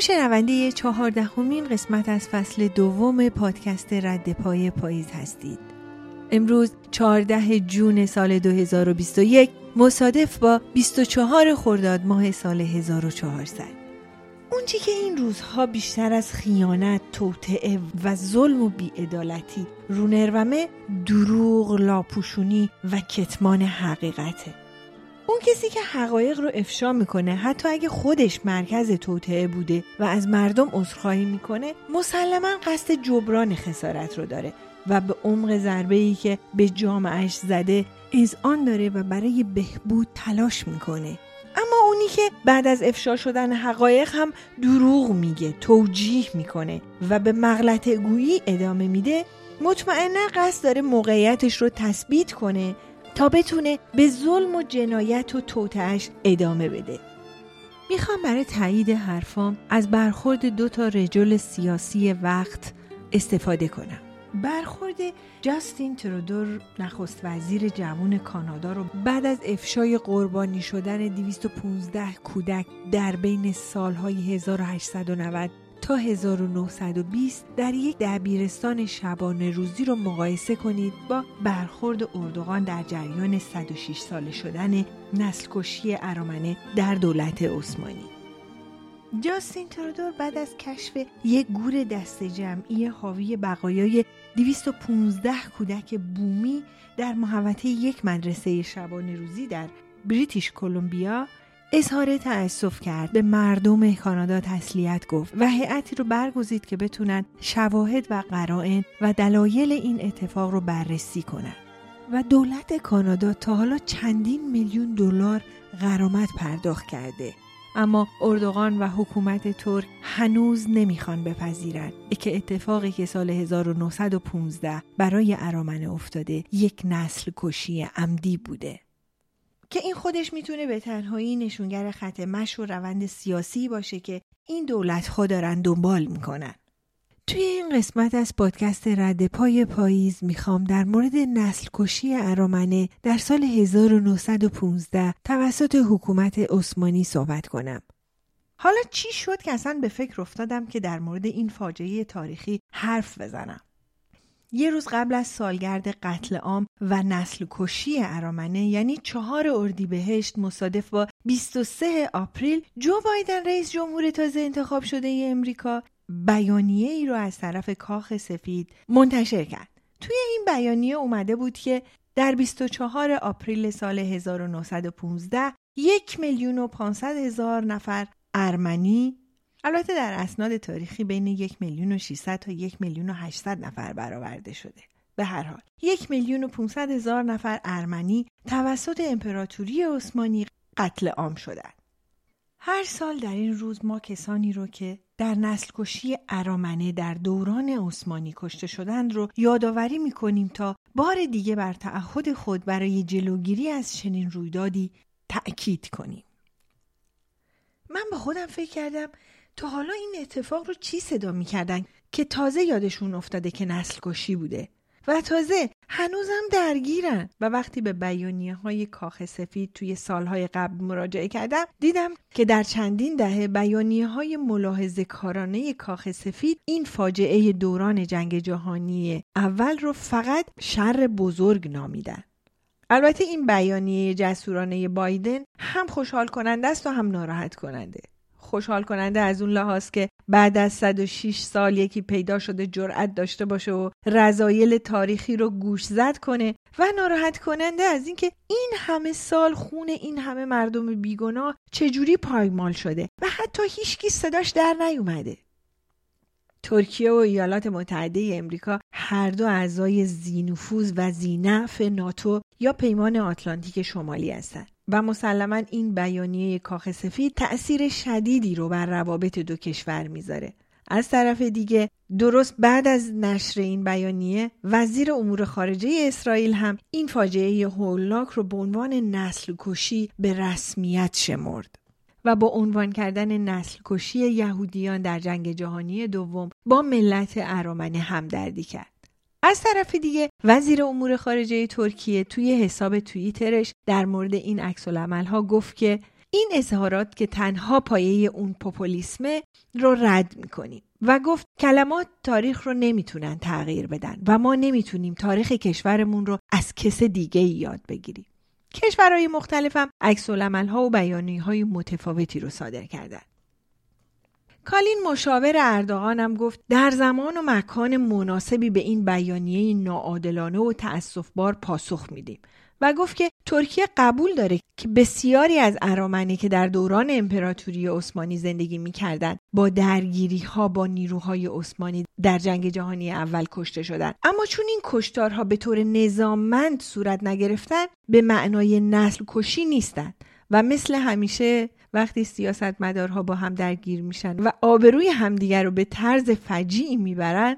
شنونده چهاردهمین قسمت از فصل دوم پادکست رد پای پاییز هستید. امروز 14 جون سال 2021 مصادف با 24 خرداد ماه سال 1400. اون چی که این روزها بیشتر از خیانت، توطعه و ظلم و بیعدالتی رونرومه دروغ، لاپوشونی و کتمان حقیقته. اون کسی که حقایق رو افشا می‌کنه حتی اگه خودش مرکز توطعه بوده و از مردم عذرخواهی می‌کنه مسلما قصد جبران خسارت رو داره و به عمق ضربه ای که به جامعش زده آن داره و برای بهبود تلاش می‌کنه. اما اونی که بعد از افشا شدن حقایق هم دروغ میگه توجیه می‌کنه و به مغلط گویی ادامه میده مطمئنا قصد داره موقعیتش رو تثبیت کنه تا بتونه به ظلم و جنایت و توتعش ادامه بده. می‌خوام برای تایید حرفام از برخورد دو تا رجل سیاسی وقت استفاده کنم. برخورد جاستین ترودور نخست وزیر جوان کانادا رو بعد از افشای قربانی شدن 215 کودک در بین سالهای 1890 تا 1920 در یک دبیرستان شبانه روزی رو مقایسه کنید با برخورد اردوغان در جریان 106 ساله شدن نسل کشی ارامنه در دولت عثمانی. جاستین ترودور بعد از کشف یک گور دست جمعی حاوی بقایای 215 کودک بومی در محوطه یک مدرسه شبانه روزی در بریتیش کلمبیا اظهار تأسف کرد. به مردم کانادا تسلیت گفت و هیئتی رو برگزید که بتونن شواهد و قرائن و دلایل این اتفاق رو بررسی کنند و دولت کانادا تا حالا چندین میلیون دلار غرامت پرداخت کرده. اما اردوغان و حکومت ترک هنوز نمی‌خوان بپذیرند که اتفاقی که سال 1915 برای ارامنه افتاده یک نسل کشی عمدی بوده. که این خودش می‌تونه به تنهایی نشونگر خط مش و روند سیاسی باشه که این دولت ها دارن دنبال می‌کنن. توی این قسمت از پادکست رد پای پاییز می‌خوام در مورد نسل کشی ارامنه در سال 1915 توسط حکومت عثمانی صحبت کنم. حالا چی شد که اصلا به فکر افتادم که در مورد این فاجعه تاریخی حرف بزنم؟ یه روز قبل از سالگرد قتل عام و نسل کشی ارامنه یعنی چهار اردیبهشت مصادف با 23 آپریل جو بایدن رئیس جمهور تازه انتخاب شده ای امریکا بیانیه ای رو از طرف کاخ سفید منتشر کرد. توی این بیانیه اومده بود که در 24 آپریل سال 1915 یک میلیون و 500 هزار نفر ارمنی البته در اسناد تاریخی بین یک میلیون و 600 تا یک میلیون و 800 نفر برآورده شده. به هر حال یک میلیون و 500 هزار نفر ارمنی توسط امپراتوری عثمانی قتل عام شدند. هر سال در این روز ما کسانی رو که در نسل کشی ارامنه در دوران عثمانی کشته شدند رو یادآوری می کنیم تا بار دیگه بر تعهد خود برای جلوگیری از چنین رویدادی تأکید کنیم. من به خودم فکر کردم تا حالا این اتفاق رو چی صدا می‌کردن که تازه یادشون افتاده که نسل کشی بوده؟ و تازه هنوزم درگیرن. و وقتی به بیانیه های کاخ سفید توی سالهای قبل مراجعه کردم دیدم که در چندین دهه بیانیه های ملاحظه کارانه کاخ سفید این فاجعه دوران جنگ جهانی اول رو فقط شر بزرگ نامیدن. البته این بیانیه جسورانه بایدن هم خوشحال کننده است و هم ناراحت کننده خوشحال کننده از اون لحاظ که بعد از 106 سال یکی پیدا شده جرأت داشته باشه و رضایل تاریخی رو گوش زد کنه و ناراحت کننده از اینکه این همه سال خون این همه مردم بیگناه چجوری پایمال شده و حتی هیچکی صداش در نیومده. ترکیه و ایالات متحده امریکا هر دو اعضای زینفوز و زینف ناتو یا پیمان آتلانتیک شمالی هستند. و مسلما این بیانیه کاخ سفید تأثیر شدیدی رو بر روابط دو کشور می‌ذاره. از طرف دیگه درست بعد از نشر این بیانیه وزیر امور خارجه اسرائیل هم این فاجعه هولناک رو به عنوان نسل کشی به رسمیت شمرد و با عنوان کردن نسل کشی یهودیان در جنگ جهانی دوم با ملت ارامنه همدردی کرد. از طرف دیگه وزیر امور خارجه ترکیه توی حساب توییترش در مورد این عکس ها گفت که این اظهارات که تنها پایه اون پوپولیسمه رو رد می‌کنیم و گفت کلمات تاریخ رو نمی‌تونن تغییر بدن و ما نمی‌تونیم تاریخ کشورمون رو از کس دیگه یاد بگیریم. کشورهای مختلف هم عکس ها و بیانی های متفاوتی رو صادر کردن. کالین مشاور اردوغان هم گفت در زمان و مکان مناسبی به این بیانیه ناعادلانه و تأسفبار پاسخ میدیم. و گفت که ترکیه قبول داره که بسیاری از ارامنه که در دوران امپراتوری عثمانی زندگی می‌کردند با درگیری ها با نیروهای عثمانی در جنگ جهانی اول کشته شدند. اما چون این کشتارها به طور نظاممند صورت نگرفتن به معنای نسل کشی نیستند و مثل همیشه وقتی سیاستمدارها با هم درگیر میشن و آبروی همدیگر رو به طرز فجیعی می‌برند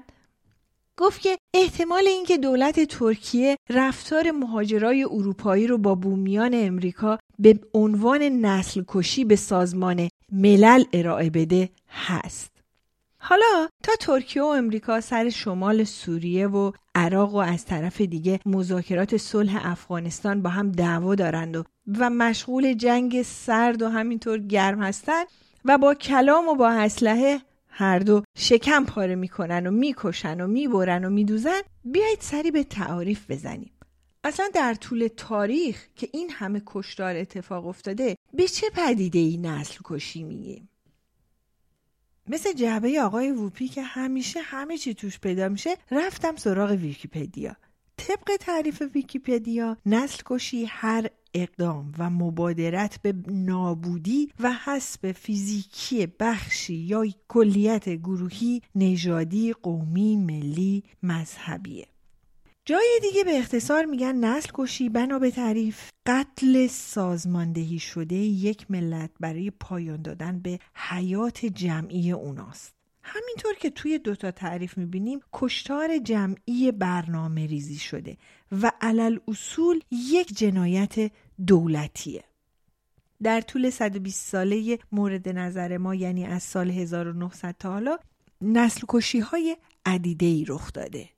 گفت که احتمال اینکه دولت ترکیه رفتار مهاجرای اروپایی رو با بومیان امریکا به عنوان نسل کشی به سازمان ملل ارائه بده هست. حالا تا ترکیه و امریکا سر شمال سوریه و عراق و از طرف دیگه مذاکرات صلح افغانستان با هم دعوا دارند و, و مشغول جنگ سرد و همینطور گرم هستند و با کلام و با اسلحه هر دو شکم پاره می‌کنن و می‌کشن و می‌برن و میدوزن. بیایید سری به تعاریف بزنیم. اصلا در طول تاریخ که این همه کشتار اتفاق افتاده به چه پدیده ای نسل کشی میگیم؟ مثل جعبه آقای ووپی که همیشه همه چی توش پیدا میشه رفتم سراغ ویکیپدیا. طبق تعریف ویکیپدیا نسل کشی هر اقدام و مبادرت به نابودی و حسب فیزیکی بخشی یا کلیت گروهی نژادی قومی ملی مذهبیه. جای دیگه به اختصار میگن نسل کشی بنا به تعریف قتل سازماندهی شده یک ملت برای پایان دادن به حیات جمعی اوناست. همینطور که توی دوتا تعریف می‌بینیم کشتار جمعی برنامه ریزی شده و علل اصول یک جنایت دولتیه. در طول 120 ساله مورد نظر ما یعنی از سال 1900 تا حالا نسل کشی های عدیده ای رخ داده.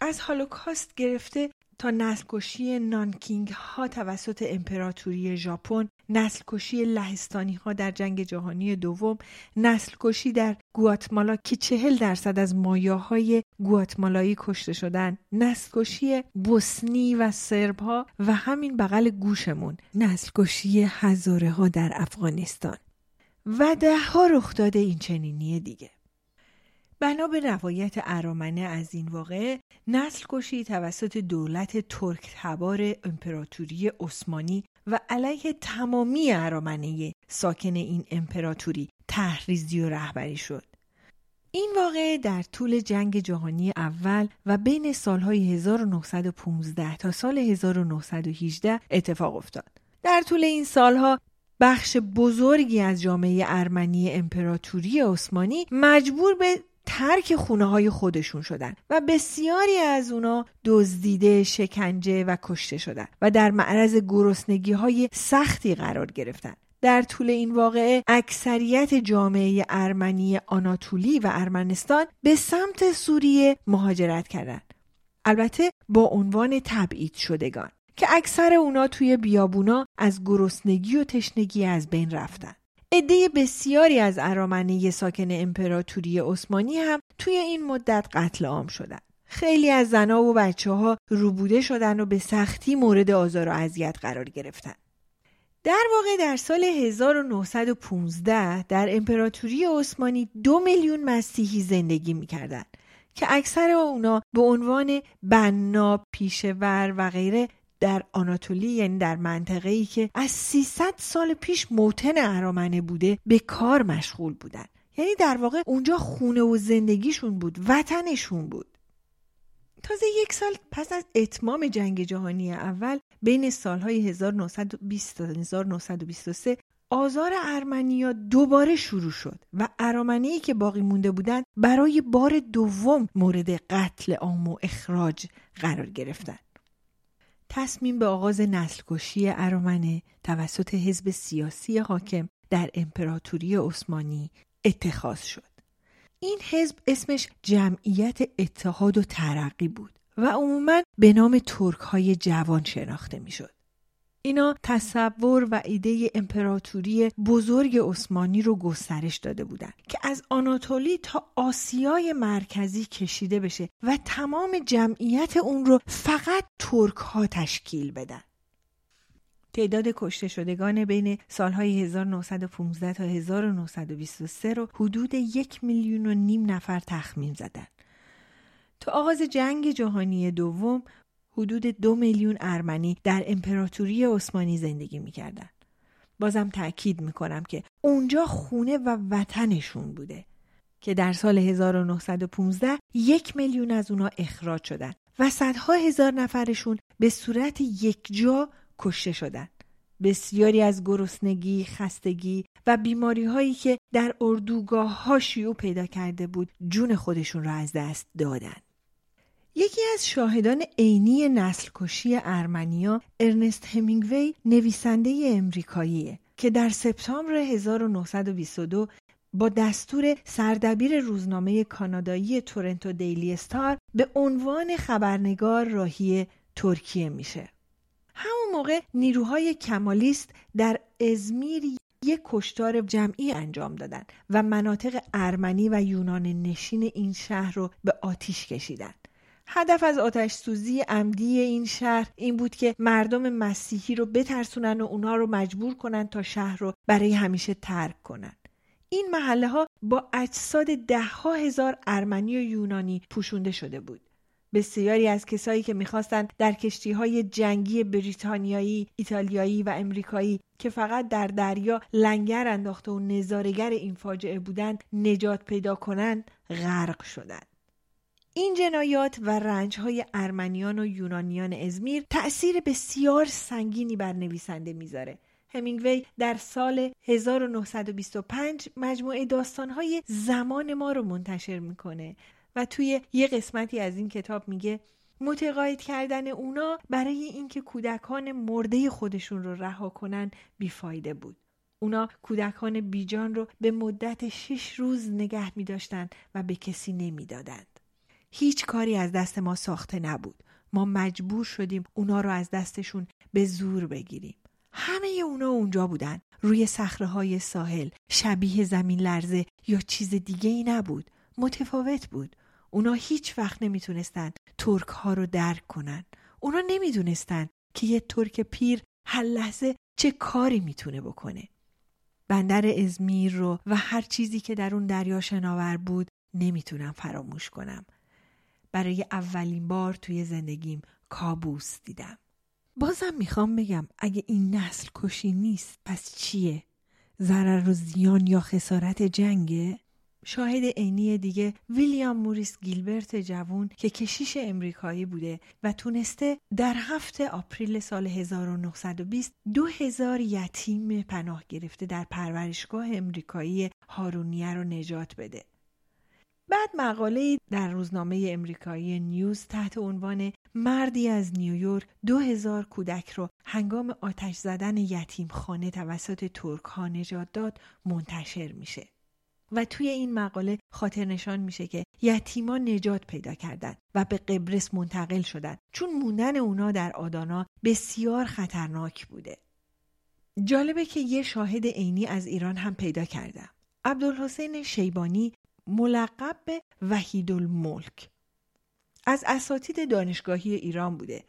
از هالوکاست گرفته تا نسل کشی نانکینگ ها توسط امپراتوری ژاپن نسل کشی لهستانی ها در جنگ جهانی دوم نسل کشی در گواتمالا که چهل درصد از مایاهای گواتمالایی کشته شدن نسل کشی بوسنی و سرب ها و همین بغل گوشمون نسل کشی هزاره ها در افغانستان. و ده ها رخ داده این چنینی دیگه. بنا به روایت ارامنه از این واقع نسل کشی توسط دولت ترک تبار امپراتوری عثمانی و علیه تمامی ارامنه ساکن این امپراتوری تحریزی و رهبری شد. این واقعه در طول جنگ جهانی اول و بین سالهای 1915 تا سال 1918 اتفاق افتاد. در طول این سالها بخش بزرگی از جامعه ارمنی امپراتوری عثمانی مجبور به ترک خونه های خودشون شدن و بسیاری از اونا دزدیده شکنجه و کشته شدن و در معرض گرسنگی های سختی قرار گرفتن. در طول این واقعه اکثریت جامعه ارمنی آناتولی و ارمنستان به سمت سوریه مهاجرت کردند. البته با عنوان تبعید شدگان که اکثر اونا توی بیابونا از گرسنگی و تشنگی از بین رفتن. عده بسیاری از ارامنه ساکن امپراتوری عثمانی هم توی این مدت قتل عام شدند. خیلی از زنها و بچه ها روبوده شدن و به سختی مورد آزار و اذیت قرار گرفتن. در واقع در سال 1915 در امپراتوری عثمانی دو میلیون مسیحی زندگی می‌کردند که اکثر اونا به عنوان بنا، پیشور و غیره در آناتولی یعنی در منطقه ای که از 300 سال پیش موتن ارامنه بوده به کار مشغول بودن یعنی در واقع اونجا خونه و زندگیشون بود وطنشون بود تازه یک سال پس از اتمام جنگ جهانی اول بین سالهای 1920 تا 1923 آزار ارمنیا دوباره شروع شد و ارامنی که باقی مونده بودند برای بار دوم مورد قتل عام و اخراج قرار گرفتند. تصمیم به آغاز نسل کشی ارامنه توسط حزب سیاسی حاکم در امپراتوری عثمانی اتخاذ شد. این حزب اسمش جمعیت اتحاد و ترقی بود و عموما به نام ترک های جوان شناخته می شد. اینا تصور و ایده امپراتوری بزرگ عثمانی رو گسترش داده بودند که از آناتولی تا آسیای مرکزی کشیده بشه و تمام جمعیت اون رو فقط ترک ها تشکیل بدن تعداد کشته شدگان بین سالهای 1915 تا 1923 رو حدود یک میلیون و نیم نفر تخمین زدن. تا آغاز جنگ جهانی دوم حدود دو میلیون ارمنی در امپراتوری عثمانی زندگی می‌کردن. بازم تأکید می‌کنم که اونجا خونه و وطنشون بوده که در سال 1915 یک میلیون از اونا اخراج شدن و صدها هزار نفرشون به صورت یک جا کشته شدند. بسیاری از گرسنگی، خستگی و بیماری هایی که در اردوگاه ها شیوع پیدا کرده بود جون خودشون را از دست دادن. یکی از شاهدان عینی نسل کشی ارمنیا ارنست همینگوی نویسنده امریکاییه که در سپتامبر 1922 با دستور سردبیر روزنامه کانادایی تورنتو دیلی استار به عنوان خبرنگار راهی ترکیه میشه. همون موقع نیروهای کمالیست در ازمیر یک کشتار جمعی انجام دادن و مناطق ارمنی و یونان نشین این شهر رو به آتیش کشیدن. هدف از آتش سوزی عمدی این شهر این بود که مردم مسیحی رو بترسونن و اونها رو مجبور کنن تا شهر رو برای همیشه ترک کنن. این محله ها با اجساد ده ها هزار ارمنی و یونانی پوشونده شده بود. بسیاری از کسایی که می‌خواستند در کشتی های جنگی بریتانیایی، ایتالیایی و امریکایی که فقط در دریا لنگر انداخته و نظارگر این فاجعه بودند نجات پیدا کنند غرق شدند. این جنایات و رنج های ارمنیان و یونانیان ازمیر تأثیر بسیار سنگینی بر نویسنده می‌ذاره. همینگوی در سال 1925 مجموعه داستانهای زمان ما رو منتشر می‌کنه و توی یه قسمتی از این کتاب میگه متقاعد کردن اونا برای اینکه کودکان مرده خودشون رو رها کنن بیفایده بود. اونا کودکان بیجان رو به مدت شش روز نگه می و به کسی نمی‌دادند. هیچ کاری از دست ما ساخته نبود. ما مجبور شدیم اونا رو از دستشون به زور بگیریم. همه اونا اونجا بودن. روی صخره ساحل. شبیه زمین لرزه یا چیز دیگه ای نبود. متفاوت بود. اونا هیچ وقت نمی‌تونستن ترک ها رو درک کنن. اونا نمی‌دونستن که یه ترک پیر هر لحظه چه کاری می‌تونه بکنه. بندر ازمیر رو و هر چیزی که در اون دریا شناور بود نمی‌تونم فراموش کنم. برای اولین بار توی زندگیم کابوس دیدم. بازم می‌خوام بگم اگه این نسل کشی نیست پس چیه؟ ضرر و زیان یا خسارت جنگه؟ شاهد عینی دیگه ویلیام موریس گیلبرت جوون که کشیش امریکایی بوده و تونسته در هفته آپریل سال 1920 دو هزار یتیم پناه گرفته در پرورشگاه امریکایی هارونیه رو نجات بده. بعد مقاله در روزنامه امریکایی نیوز تحت عنوان مردی از نیویورک دو هزار کودک رو هنگام آتش زدن یتیم خانه توسط ترک ها نجات داد منتشر میشه. و توی این مقاله خاطر نشان میشه که یتیما نجات پیدا کردند و به قبرس منتقل شدند چون موندن اونا در آدانا بسیار خطرناک بوده. جالبه که یه شاهد عینی از ایران هم پیدا کردم. عبدالحسین شیبانی ملقب به وحید الملک. از اساتید دانشگاهی ایران بوده.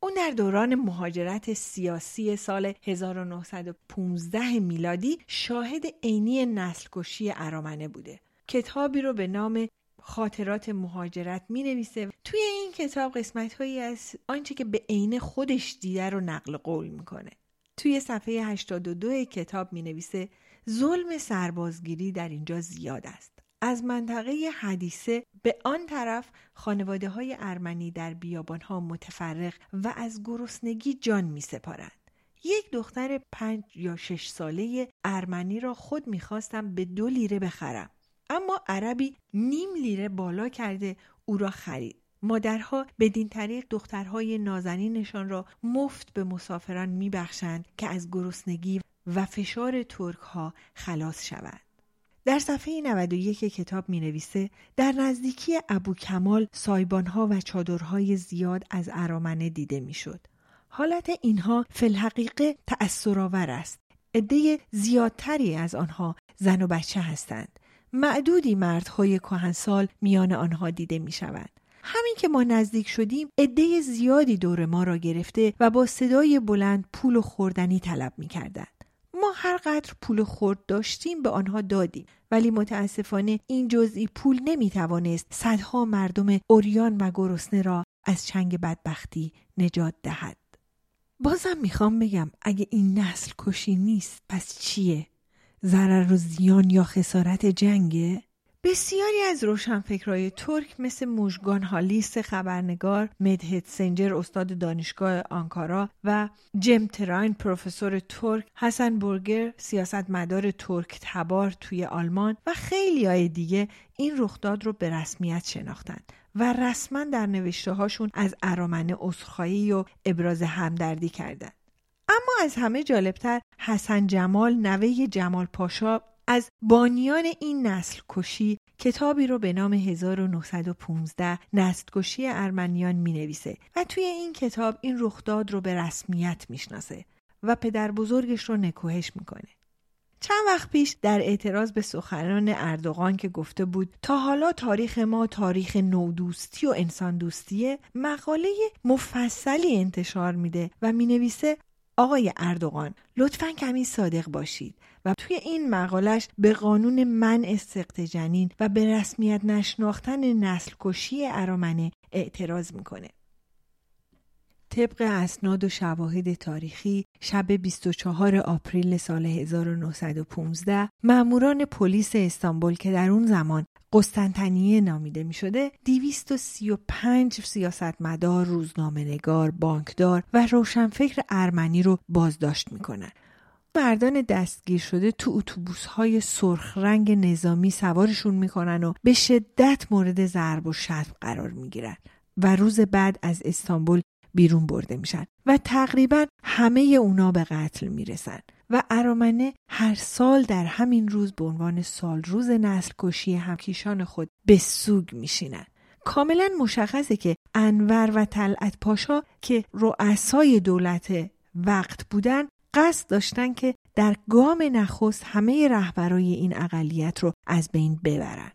اون در دوران مهاجرت سیاسی سال 1915 میلادی شاهد عینی نسل کشی ارامنه بوده. کتابی رو به نام خاطرات مهاجرت می نویسه توی این کتاب قسمت هایی از آنچه که به عین خودش دیده رو نقل قول می‌کنه. توی صفحه 82 کتاب می نویسه ظلم سربازگیری در اینجا زیاد است. از منطقه حدیثه به آن طرف خانواده های ارمنی در بیابان ها متفرق و از گرسنگی جان می سپارند. یک دختر پنج یا شش ساله ارمنی را خود می‌خواستم به دو لیره بخرم. اما عربی نیم لیره بالا کرده او را خرید. مادرها بدین طریق دخترهای نازنینشان را مفت به مسافران میبخشند که از گرسنگی و فشار ترک ها خلاص شوند. در صفحه 91 کتاب می نویسه در نزدیکی ابو کمال سایبانها و چادرهای زیاد از ارامنه دیده می شد. حالت اینها فلحقیقه تأثیرآور است عده زیادتری از آنها زن و بچه هستند معدودی مردهای کهنسال میان آنها دیده می شوند. همین که ما نزدیک شدیم عده زیادی دور ما را گرفته و با صدای بلند پول و خوردنی طلب می کردن. هر قدر پول خورد داشتیم به آنها دادیم ولی متاسفانه این جزئی پول نمی توانست صدها مردم اوریان و گرسنه را از چنگ بدبختی نجات دهد. بازم می‌خوام بگم اگه این نسل کشی نیست پس چیه؟ ضرر و زیان یا خسارت جنگه؟ بسیاری از روشنفکرهای ترک مثل موشگان هالیس خبرنگار، مدهت سنجر استاد دانشگاه آنکارا و جم تراین پروفسور ترک، حسن برگر سیاستمدار ترک تبار توی آلمان و خیلی های دیگه این رخداد رو به رسمیت شناختند و رسما در نوشته هاشون از ارامنه اصخایی و ابراز همدردی کردند. اما از همه جالبتر حسن جمال نوه جمال پاشا از بانیان این نسل کشی کتابی رو به نام 1915 نسل کشی ارمنیان می نویسه و توی این کتاب این رخداد رو به رسمیت می‌شناسه و پدر بزرگش رو نکوهش می‌کنه. چند وقت پیش در اعتراض به سخنان اردوغان که گفته بود تا حالا تاریخ ما تاریخ نودوستی و انسان دوستیه مقاله مفصلی انتشار میده و می‌نویسه آقای اردوغان لطفا کمی صادق باشید و توی این مقالش به قانون منع سقط جنین و به رسمیت نشناختن نسل کشی ارامنه اعتراض می‌کنه. طبق اسناد و شواهد تاریخی شب 24 آپریل سال 1915 ماموران پلیس استانبول که در اون زمان قسطنطنیه نامیده می شده 235 سیاستمدار، روزنامهنگار، بانکدار و روشنفکر ارمنی رو بازداشت می‌کنن. مردان دستگیر شده تو اتوبوس های سرخ رنگ نظامی سوارشون می‌کنن و به شدت مورد ضرب و شتم قرار می‌گیرن و روز بعد از استانبول بیرون برده میشن و تقریبا همه اونا به قتل می‌رسن و ارامنه هر سال در همین روز به عنوان سال روز نسل کشی همکیشان خود به سوگ میشینن کاملا مشخصه که انور و طلعت پاشا که رؤسای دولت وقت بودن قصد داشتن که در گام نخست همه رهبرای این اقلیت رو از بین ببرن.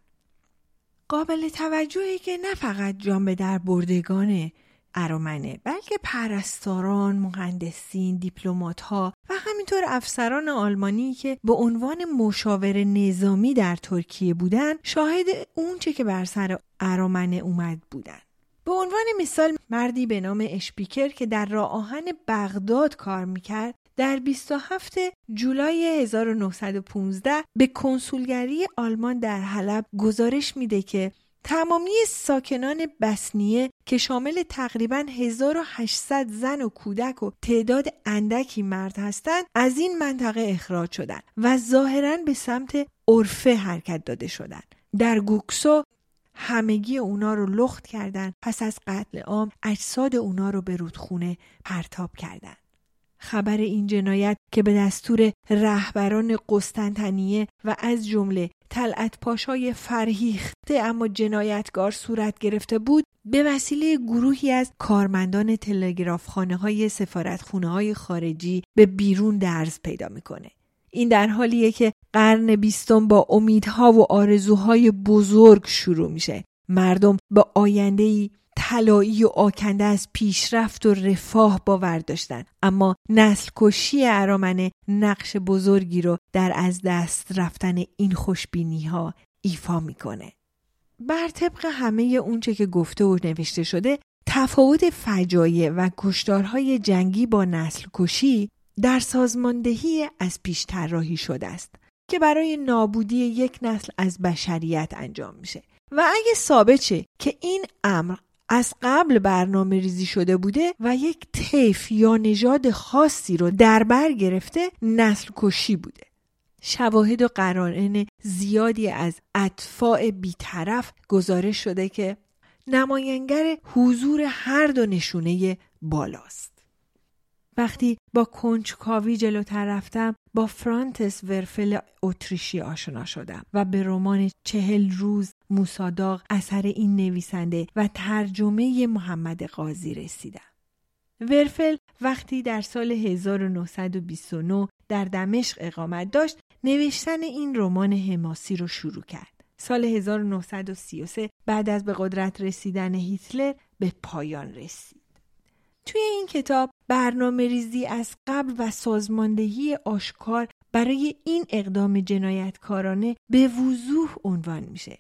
قابل توجهی که نه فقط جان به در بردگان ارامنه بلکه پرستاران، مهندسین، دیپلمات ها و همینطور افسران آلمانی که به عنوان مشاور نظامی در ترکیه بودند شاهد اونچه که بر سر ارامنه اومد بودند. به عنوان مثال مردی به نام اشپیکر که در راه آهن بغداد کار می‌کرد در 27 جولای 1915 به کنسولگری آلمان در حلب گزارش میده که تمامی ساکنان بسنیه که شامل تقریبا 1800 زن و کودک و تعداد اندکی مرد هستند از این منطقه اخراج شدند و ظاهرا به سمت عرفه حرکت داده شدند. در گوکسو همگی اونا رو لخت کردند پس از قتل عام اجساد اونا رو به رودخونه پرتاب کردند. خبر این جنایت که به دستور رهبران قسطنطنیه و از جمله طلعت پاشای فرهیخته اما جنایتگار صورت گرفته بود به وسیله گروهی از کارمندان تلگراف خانه های سفارت خونه های خارجی به بیرون درز پیدا می‌کنه. این در حالیه که قرن بیستم با امیدها و آرزوهای بزرگ شروع میشه. مردم با آینده ای طلایی و آکنده از پیشرفت و رفاه باور داشتند اما نسل کشی ارامنه نقش بزرگی رو در از دست رفتن این خوشبینی ها ایفا می‌کنه. بر طبق همه اونچه که گفته و نوشته شده تفاوت فجایع و کشتارهای جنگی با نسل کشی در سازماندهی از پیش طراحی شده است که برای نابودی یک نسل از بشریت انجام میشه. و اگه ثابت شه که این امر از قبل برنامه ریزی شده بوده و یک طیف یا نژاد خاصی رو در بر گرفته نسل کشی بوده. شواهد و قرائن زیادی از اطفاع بیطرف گزارش شده که نماینگر حضور هر دو نشونه بالاست. وقتی با کنجکاوی جلوتر رفتم با فرانتس ورفل اتریشی آشنا شدم و به رمان چهل روز موساداغ اثر این نویسنده و ترجمه محمد قاضی رسیدم. ورفل وقتی در سال 1929 در دمشق اقامت داشت نوشتن این رمان حماسی رو شروع کرد. سال 1933 بعد از به قدرت رسیدن هیتلر به پایان رسید. توی این کتاب برنامه ریزی از قبل و سازماندهی آشکار برای این اقدام جنایتکارانه به وضوح عنوان میشه.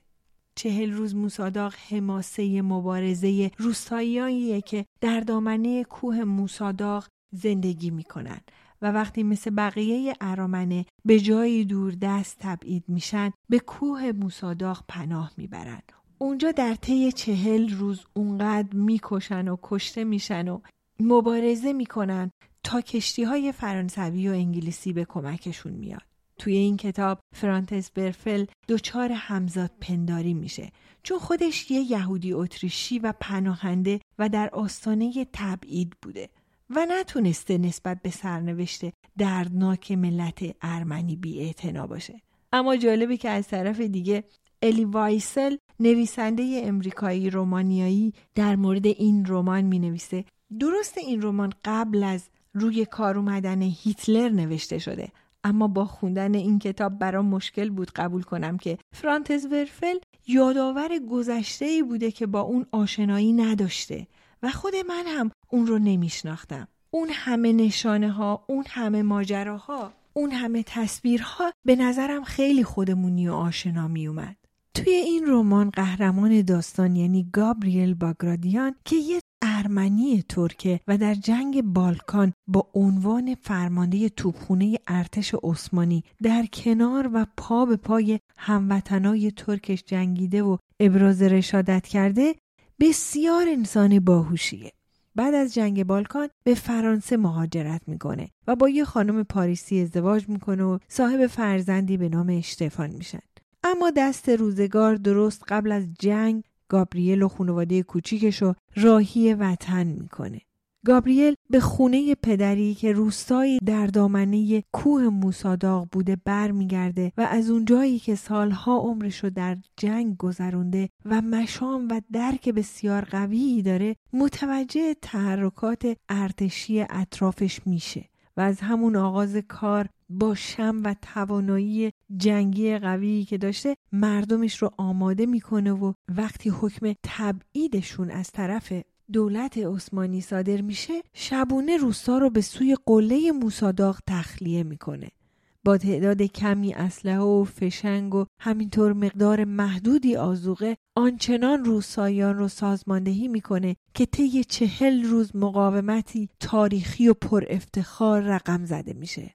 چهل روز موساداغ حماسه مبارزه روستاییاییه که در دامنه کوه موساداغ زندگی می‌کنن و وقتی مثل بقیه ارامنه به جایی دور دست تبعید میشن به کوه موساداغ پناه می‌برن اونجا در طی چهل روز اونقدر می‌کشن و کشته میشن و مبارزه می‌کنن تا کشتی های فرانسوی و انگلیسی به کمکشون میاد. توی این کتاب فرانتس برفل دچار همزاد پنداری میشه. چون خودش یه یهودی اتریشی و پناهنده و در آستانه تبعید بوده و نتونسته نسبت به سرنوشت دردناک ملت ارمنی بی باشه. اما جالبه که از طرف دیگه الی وایسل نویسنده امریکایی رومانیایی در مورد این رمان می نویسه درست این رمان قبل از روی کار اومدن هیتلر نوشته شده. اما با خوندن این کتاب برام مشکل بود قبول کنم که فرانتز ورفل یادآور گذشته ای بوده که با اون آشنایی نداشته و خود من هم اون رو نمیشناختم اون همه نشانه ها اون همه ماجراها اون همه تصویرها به نظرم خیلی خودمونی و آشنا می اومد. توی این رمان قهرمان داستان یعنی گابریل باگرادیان که یه ارمنی ترکه و در جنگ بالکان با عنوان فرمانده توپخونه ارتش عثمانی در کنار و پا به پای هموطنای ترکش جنگیده و ابراز رشادت کرده بسیار انسان باهوشیه. بعد از جنگ بالکان به فرانسه مهاجرت می‌کنه و با یه خانم پاریسی ازدواج می‌کنه و صاحب فرزندی به نام اشتفان میشن. اما دست روزگار درست قبل از جنگ گابریل و خانواده کوچیکش رو راهی وطن می‌کنه. گابریل به خونه پدری که روستایی در دامنه کوه موساداغ بوده برمیگرده و از اونجایی که سالها عمرش رو در جنگ گذرونده و مشام و درک بسیار قویی داره متوجه تحرکات ارتشی اطرافش میشه و از همون آغاز کار با شم و توانایی جنگی قویی که داشته مردمش رو آماده می‌کنه و وقتی حکم تبعیدشون از طرف دولت عثمانی صادر میشه شبونه روستا رو به سوی قله موساداغ تخلیه می‌کنه. با تعداد کمی اسلحه و فشنگ و همینطور مقدار محدودی آزوقه آنچنان روسایان رو سازماندهی می‌کنه که طی چهل روز مقاومتی تاریخی و پر افتخار رقم زده میشه.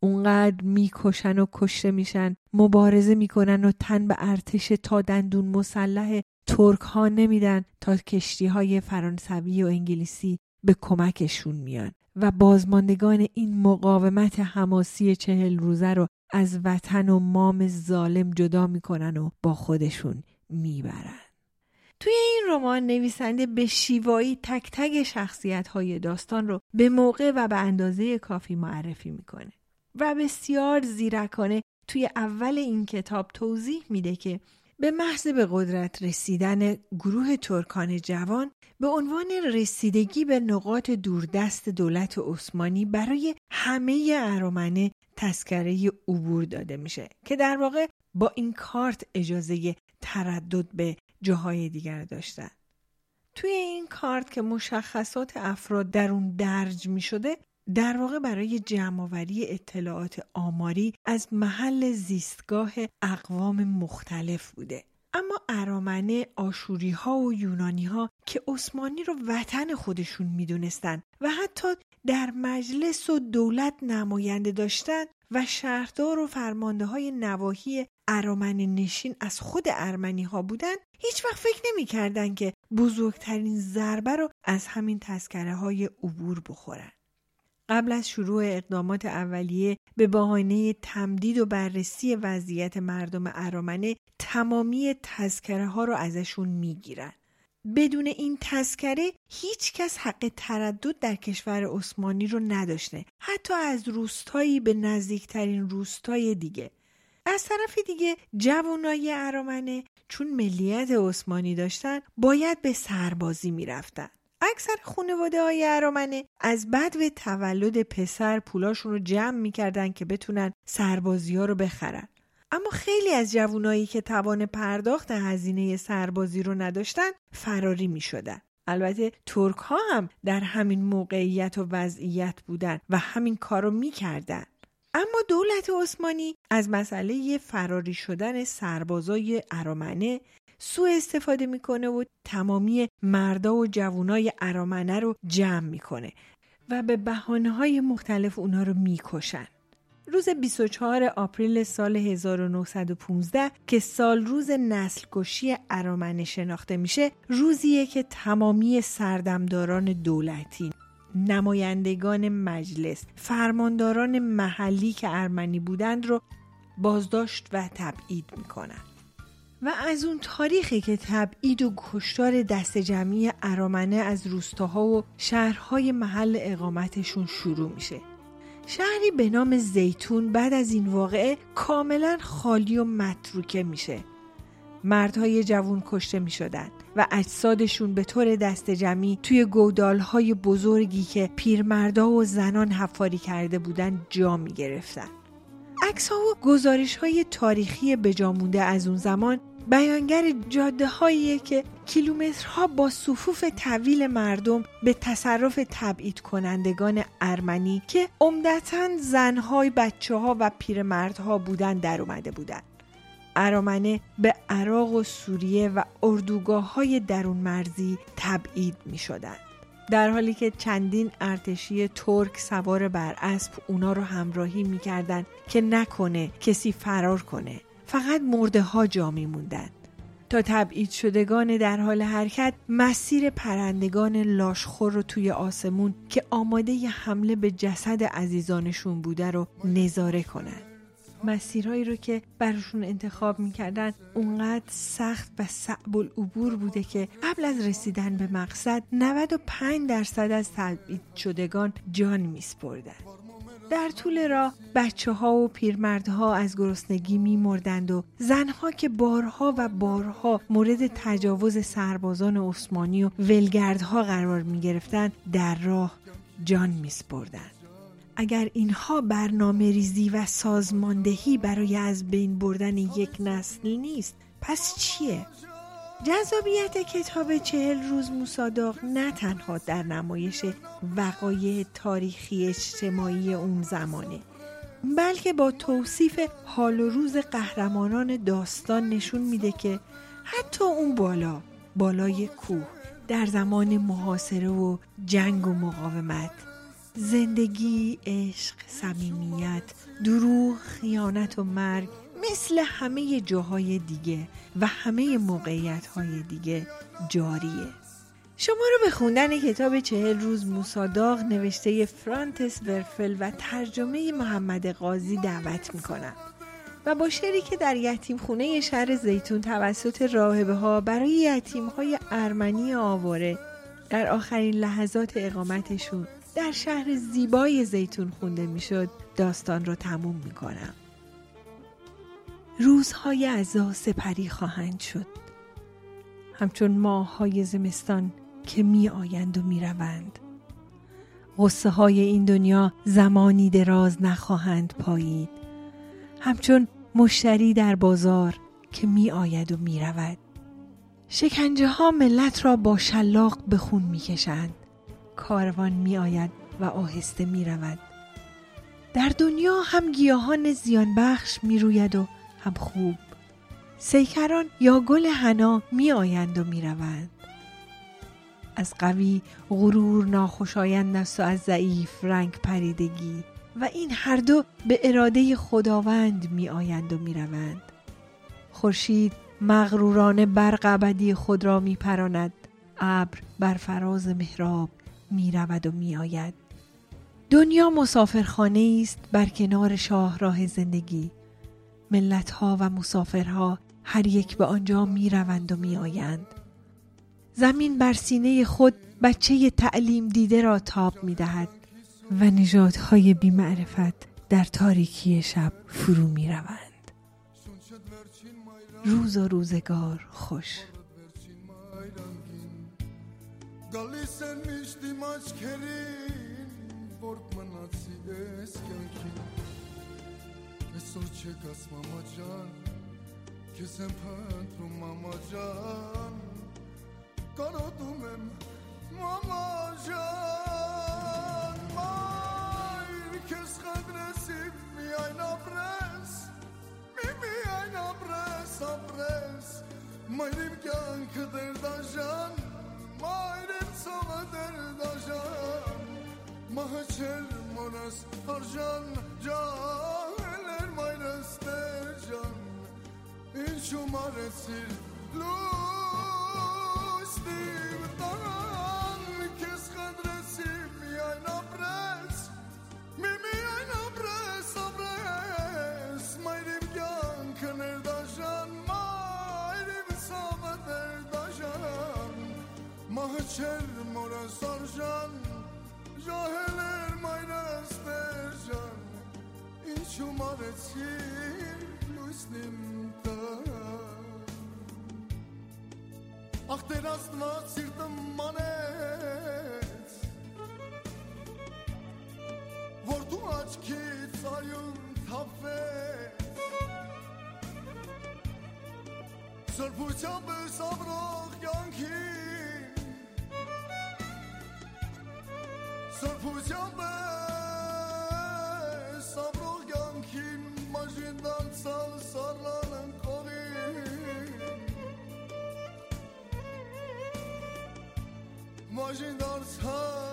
اونقدر می‌کشن و کشته میشن مبارزه می‌کنن و تن به ارتش تا دندون مسلح ترک ها نمیدن تا کشتی های فرانسوی و انگلیسی به کمکشون میان و بازماندگان این مقاومت حماسی چهل روزه رو از وطن و مام ظالم جدا می‌کنن و با خودشون می‌برن. توی این رمان نویسنده به شیوایی تک تک شخصیت های داستان رو به موقع و به اندازه کافی معرفی می‌کنه و بسیار زیرکانه توی اول این کتاب توضیح میده که به محض به قدرت رسیدن گروه ترکان جوان به عنوان رسیدگی به نقاط دوردست دولت عثمانی برای همه ارامنه تسکره عبور داده میشه که در واقع با این کارت اجازه تردد به جاهای دیگر داشتن. توی این کارت که مشخصات افراد در اون درج می شده در واقع برای جمعآوری اطلاعات آماری از محل زیستگاه اقوام مختلف بوده اما ارامنه آشوری ها و یونانی ها که عثمانی رو وطن خودشون می‌دونستن و حتی در مجلس و دولت نماینده داشتن و شهردار و فرمانده های نواحی ارامن نشین از خود ارمنی ها بودن هیچ وقت فکر نمی که بزرگترین ضربه رو از همین تذکره های عبور بخورن. قبل از شروع اقدامات اولیه به بهانه تمدید و بررسی وضعیت مردم ارامنه تمامی تذکره ها رو ازشون می‌گیرن. بدون این تذکره هیچ کس حق تردد در کشور عثمانی رو نداشته. حتی از روستایی به نزدیکترین روستای دیگه. از طرف دیگه جوانای ارامنه چون ملیت عثمانی داشتن باید به سربازی می‌رفتن. اکثر خانواده های ارامنه از بعد به تولد پسر پولاشون رو جمع می‌کردن که بتونن سربازی ها رو بخرن. اما خیلی از جوانایی که توان پرداخت هزینه سربازی رو نداشتن فراری می شدن. البته ترک ها هم در همین موقعیت و وضعیت بودن و همین کار رو می کردن. اما دولت عثمانی از مسئله فراری شدن سربازای ارامنه سوء استفاده می‌کنه و تمامی مردا و جوانای ارامنه رو جمع می‌کنه و به بحانه های مختلف اونا رو می‌کشن. روز 24 آپریل سال 1915 که سال روز نسل کشی ارامنه شناخته میشه روزیه که تمامی سردمداران دولتی نمایندگان مجلس فرمانداران محلی که ارمنی بودند رو بازداشت و تبعید می‌کنن و از اون تاریخی که تبعید و کشتار دست جمعی ارامنه از روستاها و شهرهای محل اقامتشون شروع میشه شهری به نام زیتون بعد از این واقعه کاملا خالی و متروکه میشه مردهای جوون کشته می شدن و اجسادشون به طور دست جمعی توی گودالهای بزرگی که پیرمردا و زنان حفاری کرده بودن جا می گرفتن. عکس ها و گزارش های تاریخی بجامونده از اون زمان بیانگر جاده هایی که کیلومترها با صفوف طویل مردم به تصرف تبعید کنندگان ارمنی که عمدتا زنهای بچه ها و پیرمردها بودن در اومده بودند. ارامنه به عراق و سوریه و اردوگاه های درون مرزی تبعید می شدن. در حالی که چندین ارتشی ترک سوار بر اسب اونا رو همراهی می‌کردند که نکنه کسی فرار کنه فقط مرده ها جا موندن تا تبعید شدگان در حال حرکت مسیر پرندگان لاشخور رو توی آسمون که آماده ی حمله به جسد عزیزانشون بوده رو نظاره کنند. مسیرهایی رو که براشون انتخاب می‌کردن اونقدر سخت و صعب العبور بوده که قبل از رسیدن به مقصد 95 درصد از تبعید شدگان جان میسپردن در طول راه بچه ها و پیرمردها از گرسنگی میمردند و زنها که بارها و بارها مورد تجاوز سربازان عثمانی و ولگردها قرار می گرفتن در راه جان می سپردن. اگر اینها برنامه ریزی و سازماندهی برای از بین بردن یک نسل نیست پس چیه؟ جذابیت کتاب چهل روز مصاداق نه تنها در نمایش وقایع تاریخی اجتماعی اون زمانه بلکه با توصیف حال و روز قهرمانان داستان نشون میده که حتی اون بالا بالای کوه در زمان محاصره و جنگ و مقاومت زندگی، عشق، صمیمیت، دروغ، خیانت و مرگ مثل همه جاهای دیگه و همه موقعیت های دیگه جاریه. شما رو به خوندن کتاب چهل روز موساداغ نوشته فرانتس ورفل و ترجمه محمد قاضی دعوت می‌کنم. و با شعری که در یتیم خونه شهر زیتون توسط راهبه ها برای یتیم های ارمنی آواره در آخرین لحظات اقامتشون در شهر زیبای زیتون خونده می‌شد داستان رو تموم می‌کنم. روزهای عزا سپری خواهند شد. همچون ماه های زمستان که می آیند و می روند غصه های این دنیا زمانی دراز نخواهند پایید. همچون مشتری در بازار که می آید و می رود شکنجه ها ملت را با شلاق به خون می کشند کاروان می آید و آهسته می رود در دنیا هم گیاهان زیان بخش می روید و هم خوب سیکران یا گل حنا می آیند و می روند. از قوی غرور ناخوشایند است و از ضعیف رنگ پریدگی و این هر دو به اراده خداوند می آیند و می روند. خورشید مغرورانه برق ابدی خود را می پراند ابر بر فراز محراب می رود و می آید. دنیا مسافرخانه است بر کنار شاهراه زندگی ملتها و مسافرها هر یک به آنجا می روند و می آیند. زمین بر سینه خود بچه تعلیم دیده را تاب می دهد و نژادهای بیمعرفت در تاریکی شب فرو می روند. روز و روزگار خوش Galı senmiş dimaç kerin Borkman asil eskenkin Pessoce che asmama gian Che sempre pentru mama gian Caro tu mem mama gian Mai che scagresi mi ai na pres Mi mi ai na pres a pres Mai rim chiar că derda gian Mai rim să mă derda Mahçer monas arjan can. این شما رسید لوستیم دارم کس خد رسیم میای نبرس می میای نبرس نبرس مایریم گان کنر داشن مایریم سابه در داشن ماه چر مرسان جان جاهلر مایرستر جان این شما رسید լույսն տա Ախ դեր աստված սիրտը մանեց Որ դու աչքից արյուն թափվեց Սրբությամբ սավրող կյանքի Սրբությամբ սավրող կյանքի մաժինդա 我寻到了他